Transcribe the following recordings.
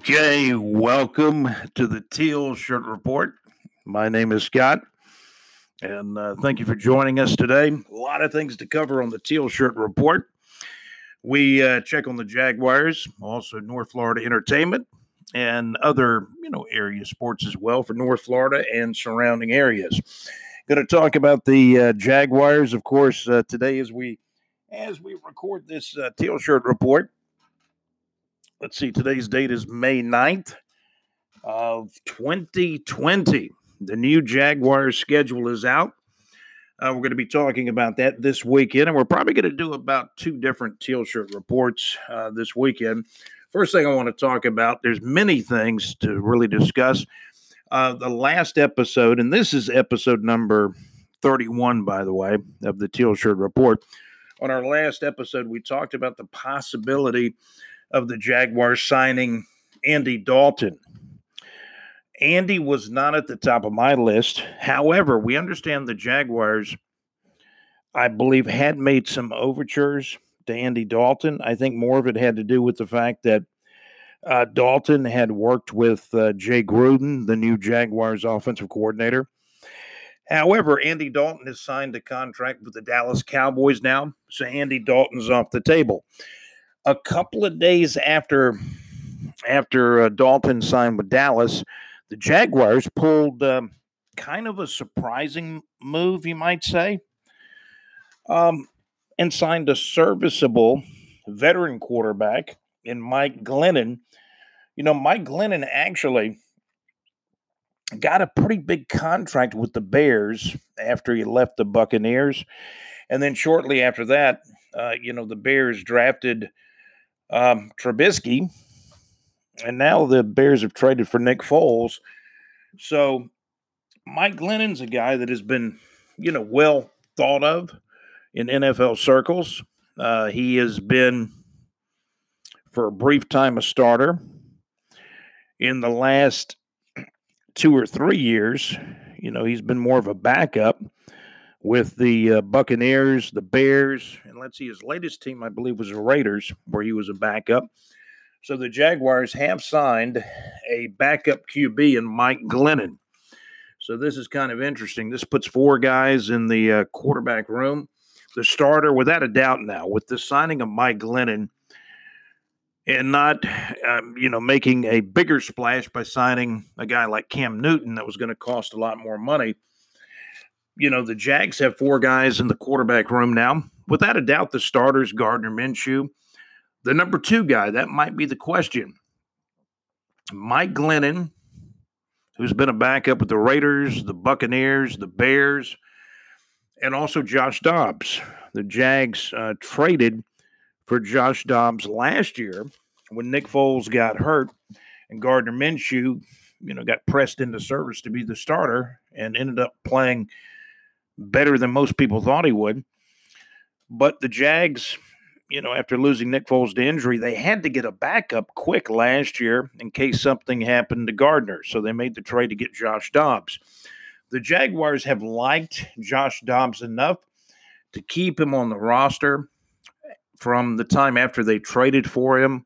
Okay, welcome to the Teal Shirt Report. My name is Scott, and uh, thank you for joining us today. A lot of things to cover on the Teal Shirt Report. We uh, check on the Jaguars, also North Florida Entertainment, and other you know area sports as well for North Florida and surrounding areas. Going to talk about the uh, Jaguars, of course, uh, today as we as we record this uh, Teal Shirt Report let's see, today's date is May 9th of 2020. The new Jaguars schedule is out. Uh, we're going to be talking about that this weekend, and we're probably going to do about two different teal shirt reports uh, this weekend. First thing I want to talk about, there's many things to really discuss. Uh, the last episode, and this is episode number 31, by the way, of the teal shirt report. On our last episode, we talked about the possibility of the Jaguars signing Andy Dalton. Andy was not at the top of my list. However, we understand the Jaguars, I believe, had made some overtures to Andy Dalton. I think more of it had to do with the fact that uh, Dalton had worked with uh, Jay Gruden, the new Jaguars offensive coordinator. However, Andy Dalton has signed a contract with the Dallas Cowboys now, so Andy Dalton's off the table a couple of days after after uh, Dalton signed with Dallas, the Jaguars pulled um, kind of a surprising move, you might say, um, and signed a serviceable veteran quarterback in Mike Glennon. You know, Mike Glennon actually got a pretty big contract with the Bears after he left the Buccaneers. And then shortly after that, uh, you know, the Bears drafted um, Trubisky, and now the Bears have traded for Nick Foles. So Mike Glennon's a guy that has been, you know, well thought of in NFL circles. Uh, he has been, for a brief time, a starter. In the last two or three years, you know, he's been more of a backup with the uh, Buccaneers, the Bears, and let's see, his latest team, I believe, was the Raiders, where he was a backup. So the Jaguars have signed a backup QB in Mike Glennon. So this is kind of interesting. This puts four guys in the uh, quarterback room. The starter, without a doubt, now with the signing of Mike Glennon, and not, um, you know, making a bigger splash by signing a guy like Cam Newton that was going to cost a lot more money you know, the Jags have four guys in the quarterback room now. Without a doubt, the starters, Gardner Minshew. The number two guy, that might be the question. Mike Glennon, who's been a backup with the Raiders, the Buccaneers, the Bears, and also Josh Dobbs. The Jags uh, traded for Josh Dobbs last year when Nick Foles got hurt and Gardner Minshew, you know, got pressed into service to be the starter and ended up playing – better than most people thought he would. But the Jags, you know, after losing Nick Foles to injury, they had to get a backup quick last year in case something happened to Gardner. So they made the trade to get Josh Dobbs. The Jaguars have liked Josh Dobbs enough to keep him on the roster from the time after they traded for him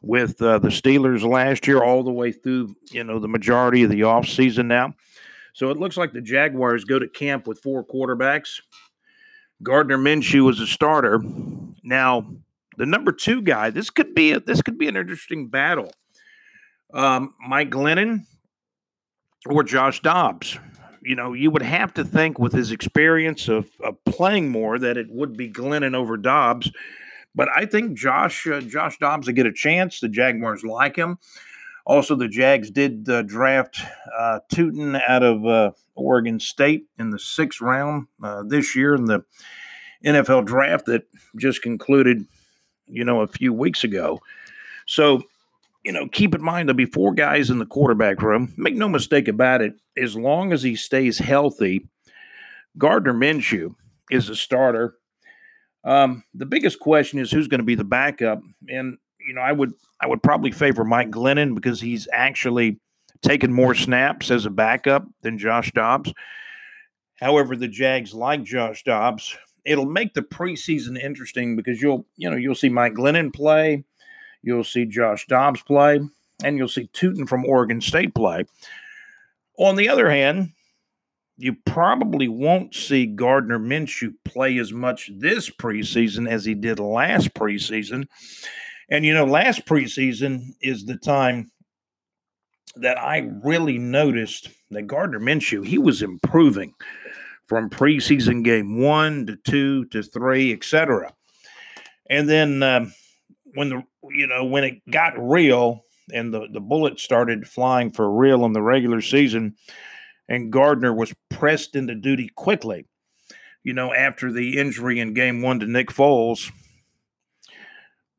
with uh, the Steelers last year all the way through, you know, the majority of the offseason now. So it looks like the Jaguars go to camp with four quarterbacks. Gardner Minshew was a starter. Now, the number two guy, this could be a, this could be an interesting battle. Um, Mike Glennon or Josh Dobbs. You know, you would have to think with his experience of, of playing more that it would be Glennon over Dobbs. But I think Josh uh, Josh Dobbs will get a chance. The Jaguars like him. Also, the Jags did uh, draft uh, Tuten out of uh, Oregon State in the sixth round uh, this year in the NFL draft that just concluded, you know, a few weeks ago. So, you know, keep in mind there'll be four guys in the quarterback room. Make no mistake about it. As long as he stays healthy, Gardner Minshew is a starter. Um, the biggest question is who's going to be the backup, and you know, I would I would probably favor Mike Glennon because he's actually taken more snaps as a backup than Josh Dobbs. However, the Jags like Josh Dobbs. It'll make the preseason interesting because you'll you know you'll see Mike Glennon play, you'll see Josh Dobbs play. and you'll see Tootin from Oregon State play. On the other hand, you probably won't see Gardner Minshew play as much this preseason as he did last preseason. And you know, last preseason is the time that I really noticed that Gardner Minshew, he was improving from preseason game one to two to three, etc. And then um, when the you know when it got real and the the bullets started flying for real in the regular season, and Gardner was pressed into duty quickly. You know, after the injury in game one to Nick Foles,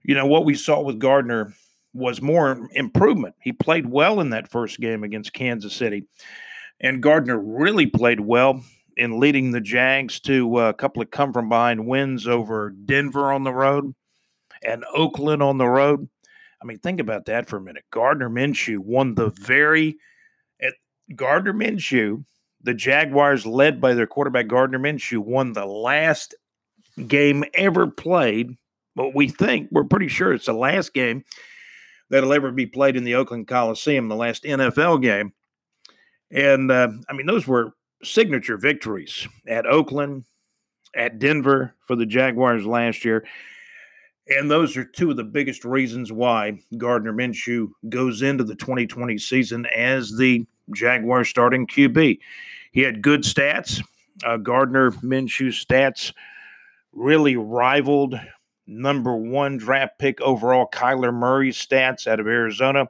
you know, what we saw with Gardner was more improvement. He played well in that first game against Kansas City. And Gardner really played well in leading the Jags to uh, a couple of come from behind wins over Denver on the road and Oakland on the road. I mean, think about that for a minute. Gardner Minshew won the very at Gardner Minshew, the Jaguars led by their quarterback Gardner Minshew won the last game ever played. But we think we're pretty sure it's the last game that'll ever be played in the Oakland Coliseum, the last NFL game. And uh, I mean, those were signature victories at Oakland, at Denver for the Jaguars last year. And those are two of the biggest reasons why Gardner Minshew goes into the 2020 season as the Jaguar starting QB. He had good stats. Uh, Gardner Minshew's stats really rivaled number one draft pick overall Kyler Murray's stats out of Arizona.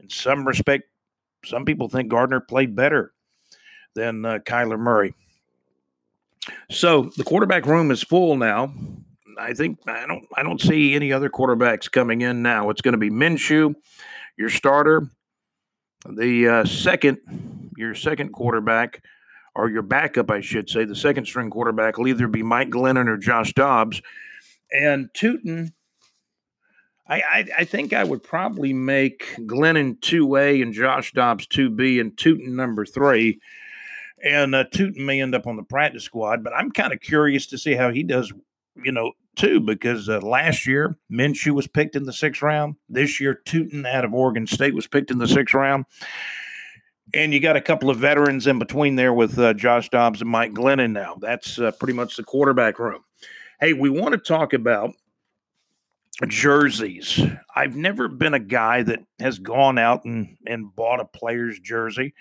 In some respect, some people think Gardner played better than uh, Kyler Murray. So the quarterback room is full now. I think I don't I don't see any other quarterbacks coming in now. It's going to be Minshew, your starter. The uh, second, your second quarterback, or your backup, I should say, the second string quarterback will either be Mike Glennon or Josh Dobbs. And Tootin, I, I, I think I would probably make Glennon 2A and Josh Dobbs 2B and Tootin number three. And uh, Tootin may end up on the practice squad, but I'm kind of curious to see how he does, you know, too, because uh, last year Minshew was picked in the sixth round. This year, Tootin out of Oregon State was picked in the sixth round. And you got a couple of veterans in between there with uh, Josh Dobbs and Mike Glennon now. That's uh, pretty much the quarterback room. Hey, we want to talk about jerseys. I've never been a guy that has gone out and, and bought a player's jersey,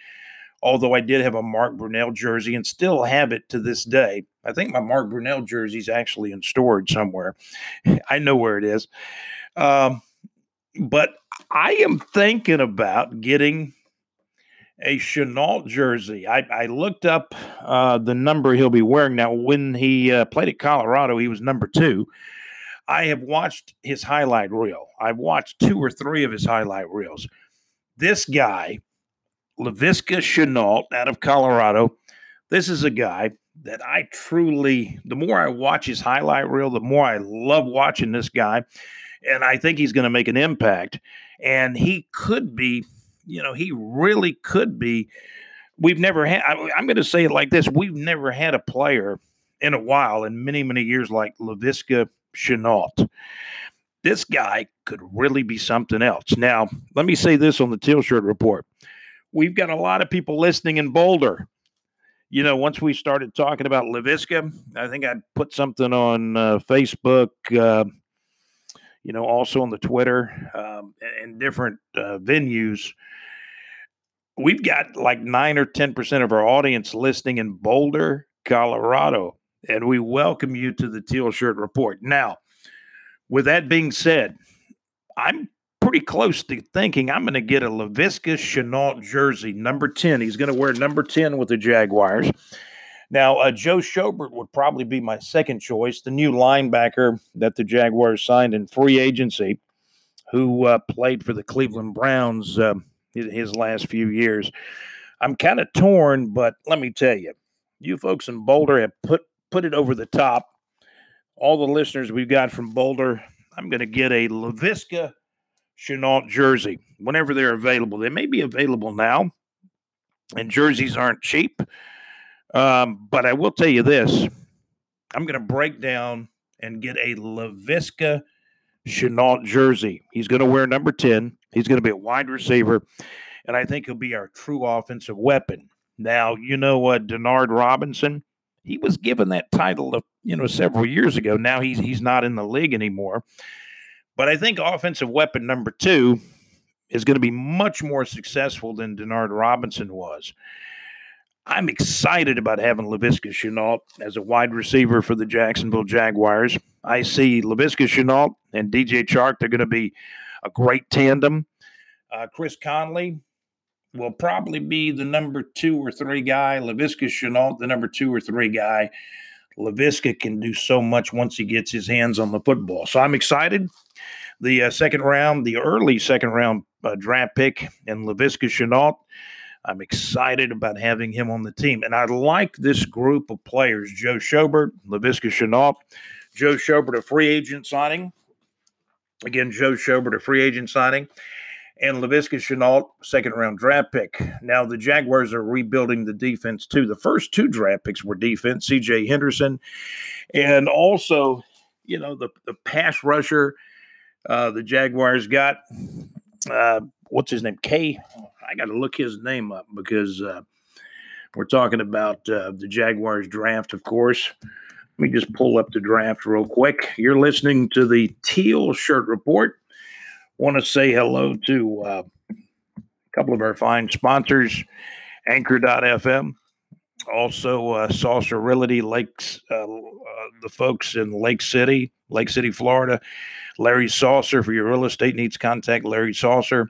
although I did have a Mark Brunell jersey and still have it to this day. I think my Mark Brunell jersey is actually in storage somewhere. I know where it is. Um, but I am thinking about getting a Shenault jersey. I, I looked up uh, the number he'll be wearing. Now, when he uh, played at Colorado, he was number two. I have watched his highlight reel. I've watched two or three of his highlight reels. This guy, Laviska Shenault out of Colorado, this is a guy that I truly, the more I watch his highlight reel, the more I love watching this guy. And I think he's going to make an impact. And he could be you know, he really could be. We've never had, I, am going to say it like this we've never had a player in a while, in many, many years, like Laviska Shenault. This guy could really be something else. Now, let me say this on the Teal Shirt Report. We've got a lot of people listening in Boulder. You know, once we started talking about Laviska, I think I put something on uh, Facebook. Uh, you know, also on the Twitter um, and different uh, venues. We've got like nine or 10% of our audience listening in Boulder, Colorado, and we welcome you to the Teal Shirt Report. Now, with that being said, I'm pretty close to thinking I'm going to get a Laviska Shenault jersey, number 10. He's going to wear number 10 with the Jaguars. Now, uh, Joe Schobert would probably be my second choice, the new linebacker that the Jaguars signed in free agency, who uh, played for the Cleveland Browns uh, his, last few years. I'm kind of torn, but let me tell you, you folks in Boulder have put put it over the top. All the listeners we've got from Boulder, I'm going to get a Laviska Shenault jersey whenever they're available. They may be available now, and jerseys aren't cheap. Um, but I will tell you this I'm going to break down and get a Laviska Shenault jersey. He's going to wear number 10. He's going to be a wide receiver, and I think he'll be our true offensive weapon. Now, you know what, Denard Robinson, he was given that title, of, you know, several years ago. Now he's he's not in the league anymore. But I think offensive weapon number two is going to be much more successful than Denard Robinson was. I'm excited about having Laviska Shenault as a wide receiver for the Jacksonville Jaguars. I see Laviska Shenault and DJ Chark. They're going to be a great tandem. Uh, Chris Conley will probably be the number two or three guy. Laviska Shenault, the number two or three guy. Laviska can do so much once he gets his hands on the football. So I'm excited. The uh, second round, the early second round uh, draft pick, and Laviska Shenault I'm excited about having him on the team. And I like this group of players Joe Schobert, Laviska Shenault, Joe Schobert, a free agent signing. Again, Joe Schobert, a free agent signing. And Laviska Shenault, second round draft pick. Now, the Jaguars are rebuilding the defense too. The first two draft picks were defense, CJ Henderson, and also, you know, the, the pass rusher uh, the Jaguars got. Uh, what's his name? K. I got to look his name up because uh, we're talking about uh, the Jaguars draft, of course. Let me just pull up the draft real quick. You're listening to the Teal Shirt Report. Want to say hello to uh, a couple of our fine sponsors, Anchor.fm, also uh, Saucer Realty, Lakes, uh, uh, the folks in Lake City, Lake City, Florida. Larry Saucer for your real estate needs, contact Larry Saucer.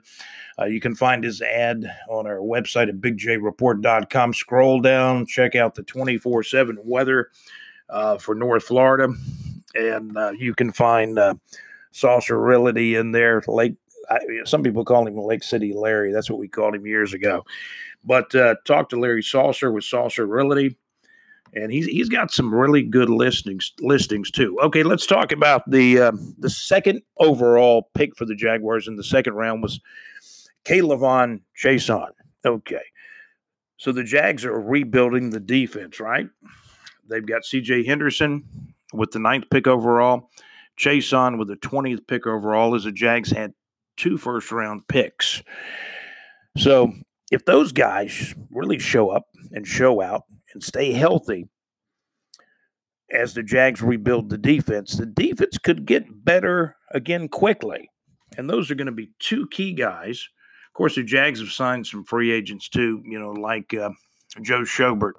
Uh, you can find his ad on our website at bigjreport.com. Scroll down, check out the 24 7 weather uh, for North Florida. And uh, you can find uh, Saucer Realty in there. Lake, I, some people call him Lake City Larry. That's what we called him years ago. But uh, talk to Larry Saucer with Saucer Realty and he's he's got some really good listings listings too. Okay, let's talk about the um, the second overall pick for the Jaguars in the second round was K'Lavon Chaisson. Okay. So the Jags are rebuilding the defense, right? They've got CJ Henderson with the ninth pick overall, Chaisson with the 20th pick overall, as the Jags had two first round picks. So if those guys really show up and show out and stay healthy as the Jags rebuild the defense, the defense could get better again quickly. And those are going to be two key guys Of course, the Jags have signed some free agents too, you know, like uh, Joe Schobert.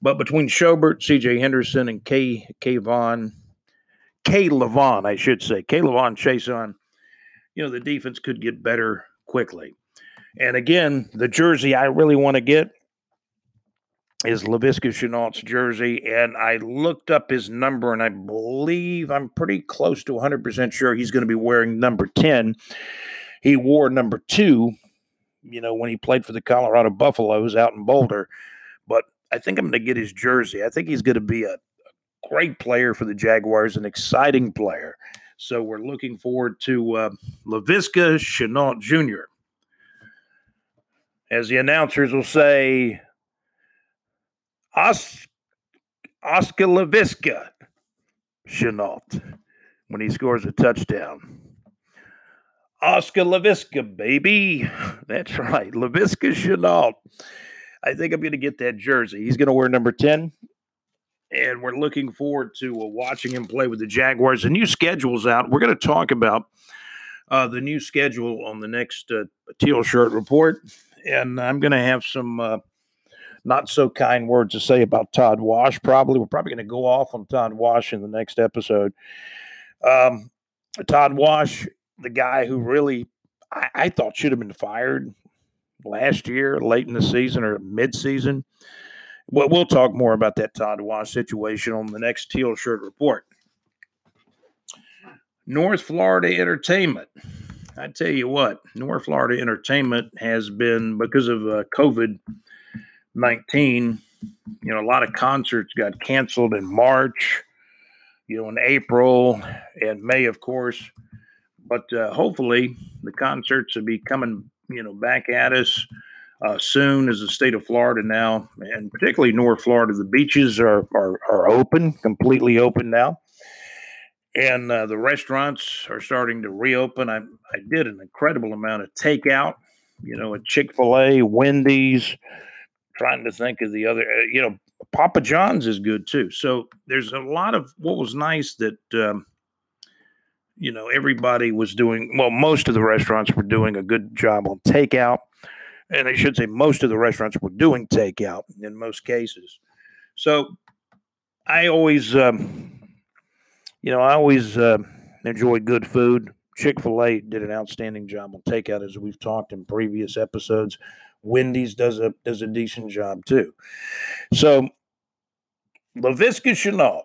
But between Schobert, C.J. Henderson, and K. K. Vaughn, K'Lavon, I should say, K'Lavon Chaisson, you know, the defense could get better quickly. And again, the jersey I really want to get is Laviska Shenault's jersey. And I looked up his number, and I believe I'm pretty close to 100% sure he's going to be wearing number 10 he wore number two, you know, when he played for the Colorado Buffaloes out in Boulder. But I think I'm going to get his jersey. I think he's going to be a, a great player for the Jaguars, an exciting player. So we're looking forward to uh, Laviska Shenault Jr. As the announcers will say, Os- Oscar Laviska Shenault when he scores a touchdown. Oscar Laviska, baby. That's right. Laviska Shenault. I think I'm going to get that jersey. He's going to wear number 10. And we're looking forward to uh, watching him play with the Jaguars. The new schedule's out. We're going to talk about uh, the new schedule on the next uh, Teal Shirt Report. And I'm going to have some uh, not so kind words to say about Todd Wash. Probably. We're probably going to go off on Todd Wash in the next episode. Um, Todd Wash the guy who really I, I thought should have been fired last year, late in the season or mid-season. Well, we'll talk more about that Todd Wash situation on the next Teal Shirt report. North Florida Entertainment. I tell you what, North Florida Entertainment has been because of uh, COVID nineteen. You know, a lot of concerts got canceled in March. You know, in April and May, of course. But uh, hopefully, the concerts will be coming, you know, back at us uh, soon. As the state of Florida now, and particularly North Florida, the beaches are are, are open, completely open now, and uh, the restaurants are starting to reopen. I I did an incredible amount of takeout, you know, at Chick Fil A, Wendy's. Trying to think of the other, uh, you know, Papa John's is good too. So there's a lot of what was nice that. Um, you know, everybody was doing well, most of the restaurants were doing a good job on takeout. And I should say most of the restaurants were doing takeout in most cases. So I always um, you know, I always uh, enjoy good food. Chick fil A did an outstanding job on takeout, as we've talked in previous episodes. Wendy's does a does a decent job too. So Laviska Shenault,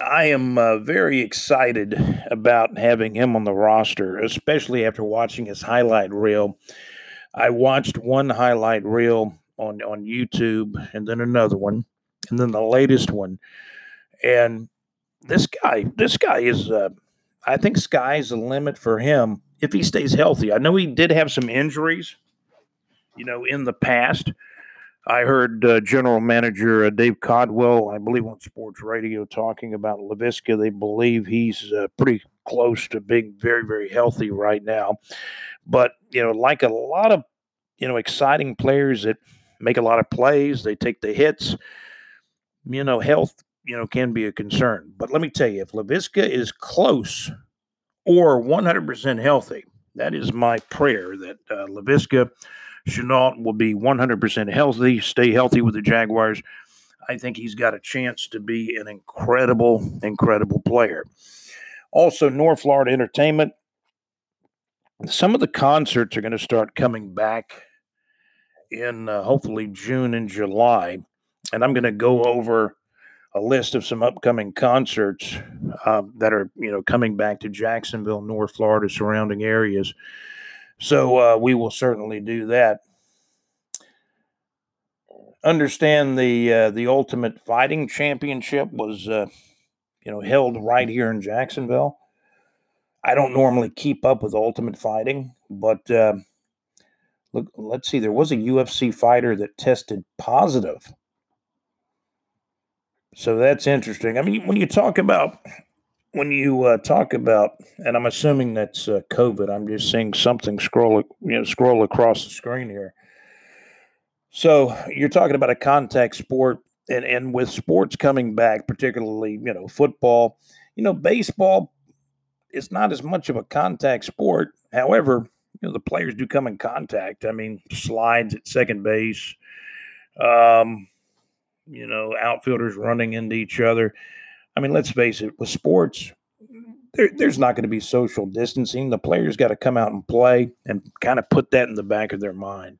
I am uh, very excited about having him on the roster, especially after watching his highlight reel. I watched one highlight reel on on YouTube, and then another one, and then the latest one, and this guy, this guy is, uh, I think sky's the limit for him if he stays healthy. I know he did have some injuries, you know, in the past. I heard uh, General Manager uh, Dave Caldwell, I believe on sports radio, talking about Laviska. They believe he's uh, pretty close to being very, very healthy right now. But you know, like a lot of you know exciting players that make a lot of plays, they take the hits. You know, health you know, can be a concern. But let me tell you, if Laviska is close or 100% healthy, that is my prayer that uh, Laviska Shenault will be 100% healthy, stay healthy with the Jaguars. I think he's got a chance to be an incredible, incredible player. Also, North Florida Entertainment. Some of the concerts are going to start coming back in uh, hopefully June and July. And I'm going to go over a list of some upcoming concerts um, that are you know coming back to Jacksonville, North Florida, surrounding areas. So uh, we will certainly do that. Understand the uh, the Ultimate Fighting Championship was uh, you know held right here in Jacksonville. I don't normally keep up with Ultimate Fighting, but uh, look, let's see. There was a UFC fighter that tested positive so that's interesting. I mean, when you talk about when you uh, talk about, and I'm assuming that's uh, COVID. I'm just seeing something scroll, you know, scroll across the screen here. So you're talking about a contact sport, and and with sports coming back, particularly you know football, you know baseball is not as much of a contact sport. However, you know the players do come in contact. I mean, slides at second base. Um, you know, outfielders running into each other. I mean, let's face it, with sports, there, there's not going to be social distancing. The players got to come out and play and kind of put that in the back of their mind,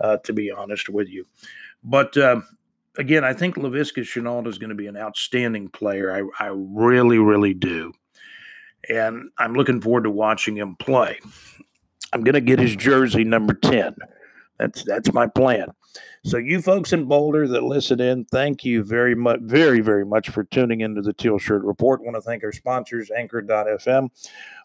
uh, to be honest with you. But uh, again, I think Laviska Shenault is going to be an outstanding player. I, I really, really do. And I'm looking forward to watching him play. I'm going to get his jersey number 10. That's that's my plan. So, you folks in Boulder that listen in, thank you very much, very, very much for tuning into the Teal Shirt Report. I want to thank our sponsors, Anchor.fm,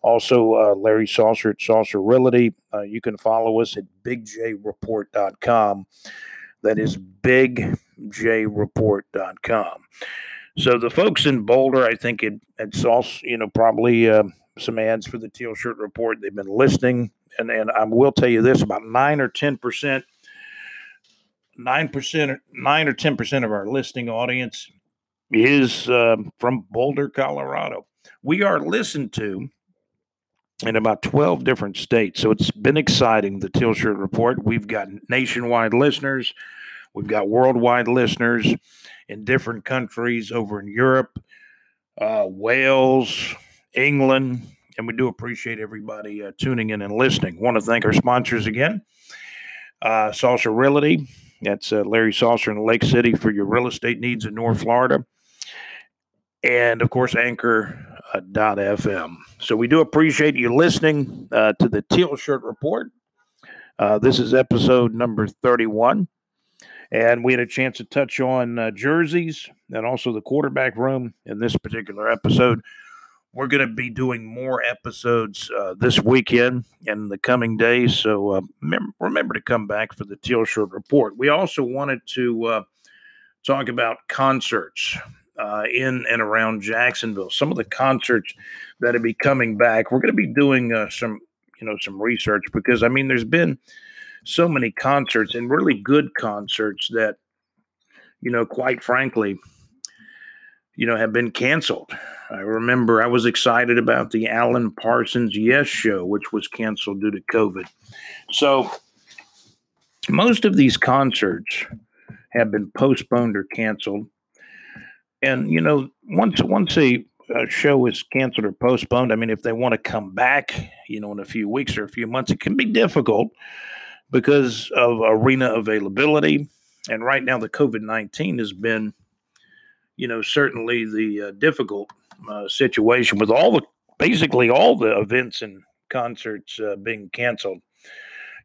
also uh, Larry Saucer at Saucer Realty. Uh, you can follow us at BigJReport.com. That is BigJReport.com. So, the folks in Boulder, I think it, it's also, you know, probably uh, some ads for the Teal Shirt Report. They've been listening. And, and I will tell you this about 9 or 10% nine percent, nine or ten percent of our listening audience is uh, from Boulder, Colorado. We are listened to in about 12 different states. So it's been exciting, the Shirt Report. We've got nationwide listeners, we've got worldwide listeners in different countries over in Europe, uh, Wales, England, and we do appreciate everybody uh, tuning in and listening. Want to thank our sponsors again. Uh, Saucer Realty, that's uh, Larry Saucer in Lake City for your real estate needs in North Florida. And of course, Anchor.fm. Uh, so we do appreciate you listening uh, to the Teal Shirt Report. Uh, this is episode number 31. And we had a chance to touch on uh, jerseys and also the quarterback room in this particular episode. We're going to be doing more episodes uh, this weekend and the coming days. So uh, remember, remember, to come back for the Teal Shirt Report. We also wanted to uh, talk about concerts. uh, in and around Jacksonville. Some of the concerts that will be coming back. We're going to be doing uh, some, you know, some research because I mean, there's been so many concerts and really good concerts that, you know, quite frankly, you know, have been canceled. I remember I was excited about the Alan Parsons Yes show, which was canceled due to COVID. So most of these concerts have been postponed or canceled. And you know, once once a, a show is canceled or postponed, I mean, if they want to come back, you know, in a few weeks or a few months, it can be difficult because of arena availability. And right now, the COVID nineteen has been, you know, certainly the uh, difficult uh, situation with all the basically all the events and concerts uh, being canceled.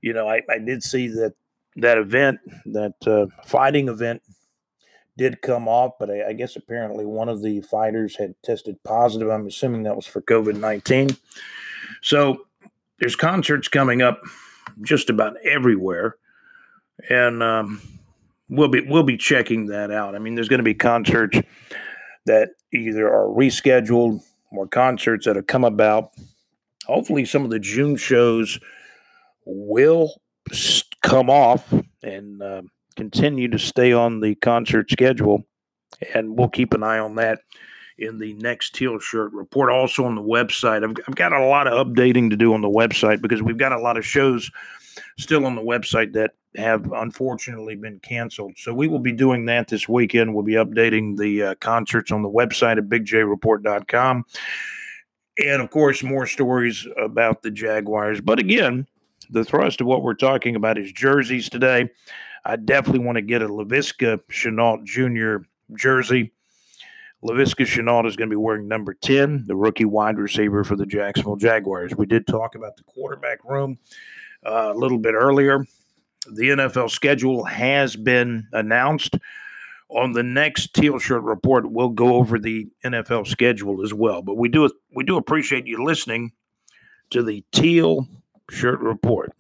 You know, I, I did see that that event, that uh, fighting event, did come off, but I, I, guess apparently one of the fighters had tested positive. I'm assuming that was for COVID 19. So there's concerts coming up just about everywhere, and um, we'll be we'll be checking that out. I mean, there's going to be concerts that either are rescheduled or concerts that have come about. Hopefully, some of the June shows will come off and uh, continue to stay on the concert schedule. And we'll keep an eye on that in the next Teal Shirt report. Also on the website, I've, I've got a lot of updating to do on the website because we've got a lot of shows still on the website that have unfortunately been canceled. So we will be doing that this weekend. We'll be updating the uh, concerts on the website at bigjreport.com. And of course, more stories about the Jaguars. But again, the thrust of what we're talking about is jerseys today. I definitely want to get a Laviska Shenault Jr. jersey. Laviska Shenault is going to be wearing number 10, the rookie wide receiver for the Jacksonville Jaguars. We did talk about the quarterback room uh, a little bit earlier. The NFL schedule has been announced. On the next Teal Shirt report, we'll go over the NFL schedule as well. But we do we do appreciate you listening to the Teal Shirt Report.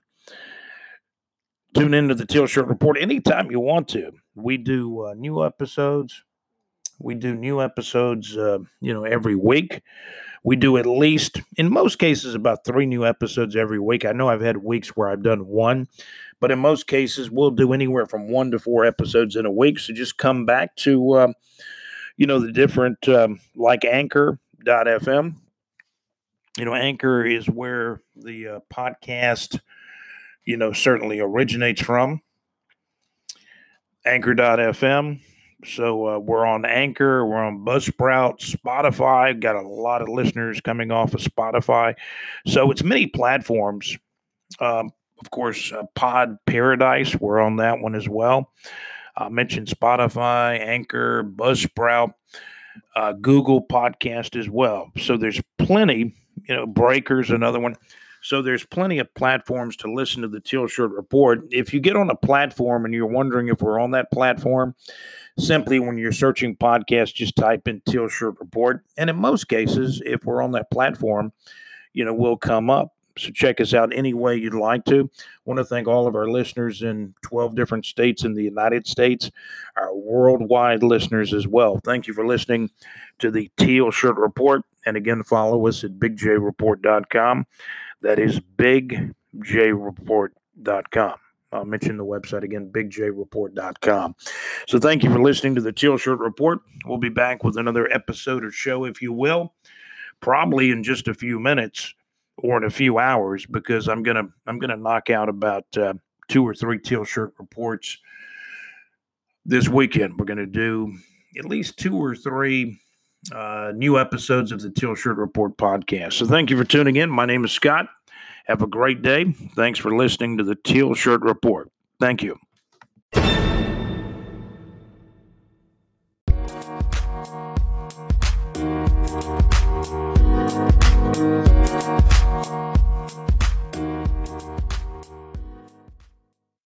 Tune into the Teal Shirt Report anytime you want to. We do uh, new episodes. We do new episodes, uh, you know, every week. We do at least, in most cases, about three new episodes every week. I know I've had weeks where I've done one, but in most cases, we'll do anywhere from one to four episodes in a week. So just come back to, uh, you know, the different, um, like Anchor.fm you know, Anchor is where the uh, podcast, you know, certainly originates from. Anchor.fm. So uh, we're on Anchor, we're on Buzzsprout, Spotify. Got a lot of listeners coming off of Spotify. So it's many platforms. Um, of course, uh, Pod Paradise, we're on that one as well. I mentioned Spotify, Anchor, Buzzsprout, uh, Google Podcast as well. So there's plenty you know, Breakers, another one. So there's plenty of platforms to listen to the Teal Shirt Report. If you get on a platform and you're wondering if we're on that platform, simply when you're searching podcasts, just type in Teal Shirt Report. And in most cases, if we're on that platform, you know, we'll come up. So check us out any way you'd like to. I want to thank all of our listeners in 12 different states in the United States, our worldwide listeners as well. Thank you for listening to the Teal Shirt Report. And again, follow us at bigjreport.com. That is bigjreport.com. I'll mention the website again, bigjreport.com. So thank you for listening to the Teal Shirt Report. We'll be back with another episode or show, if you will, probably in just a few minutes or in a few hours, because I'm gonna I'm gonna knock out about uh, two or three Teal Shirt reports this weekend. We're gonna do at least two or three uh, new episodes of the Teal Shirt Report podcast. So thank you for tuning in. My name is Scott. Have a great day. Thanks for listening to the Teal Shirt Report. Thank you.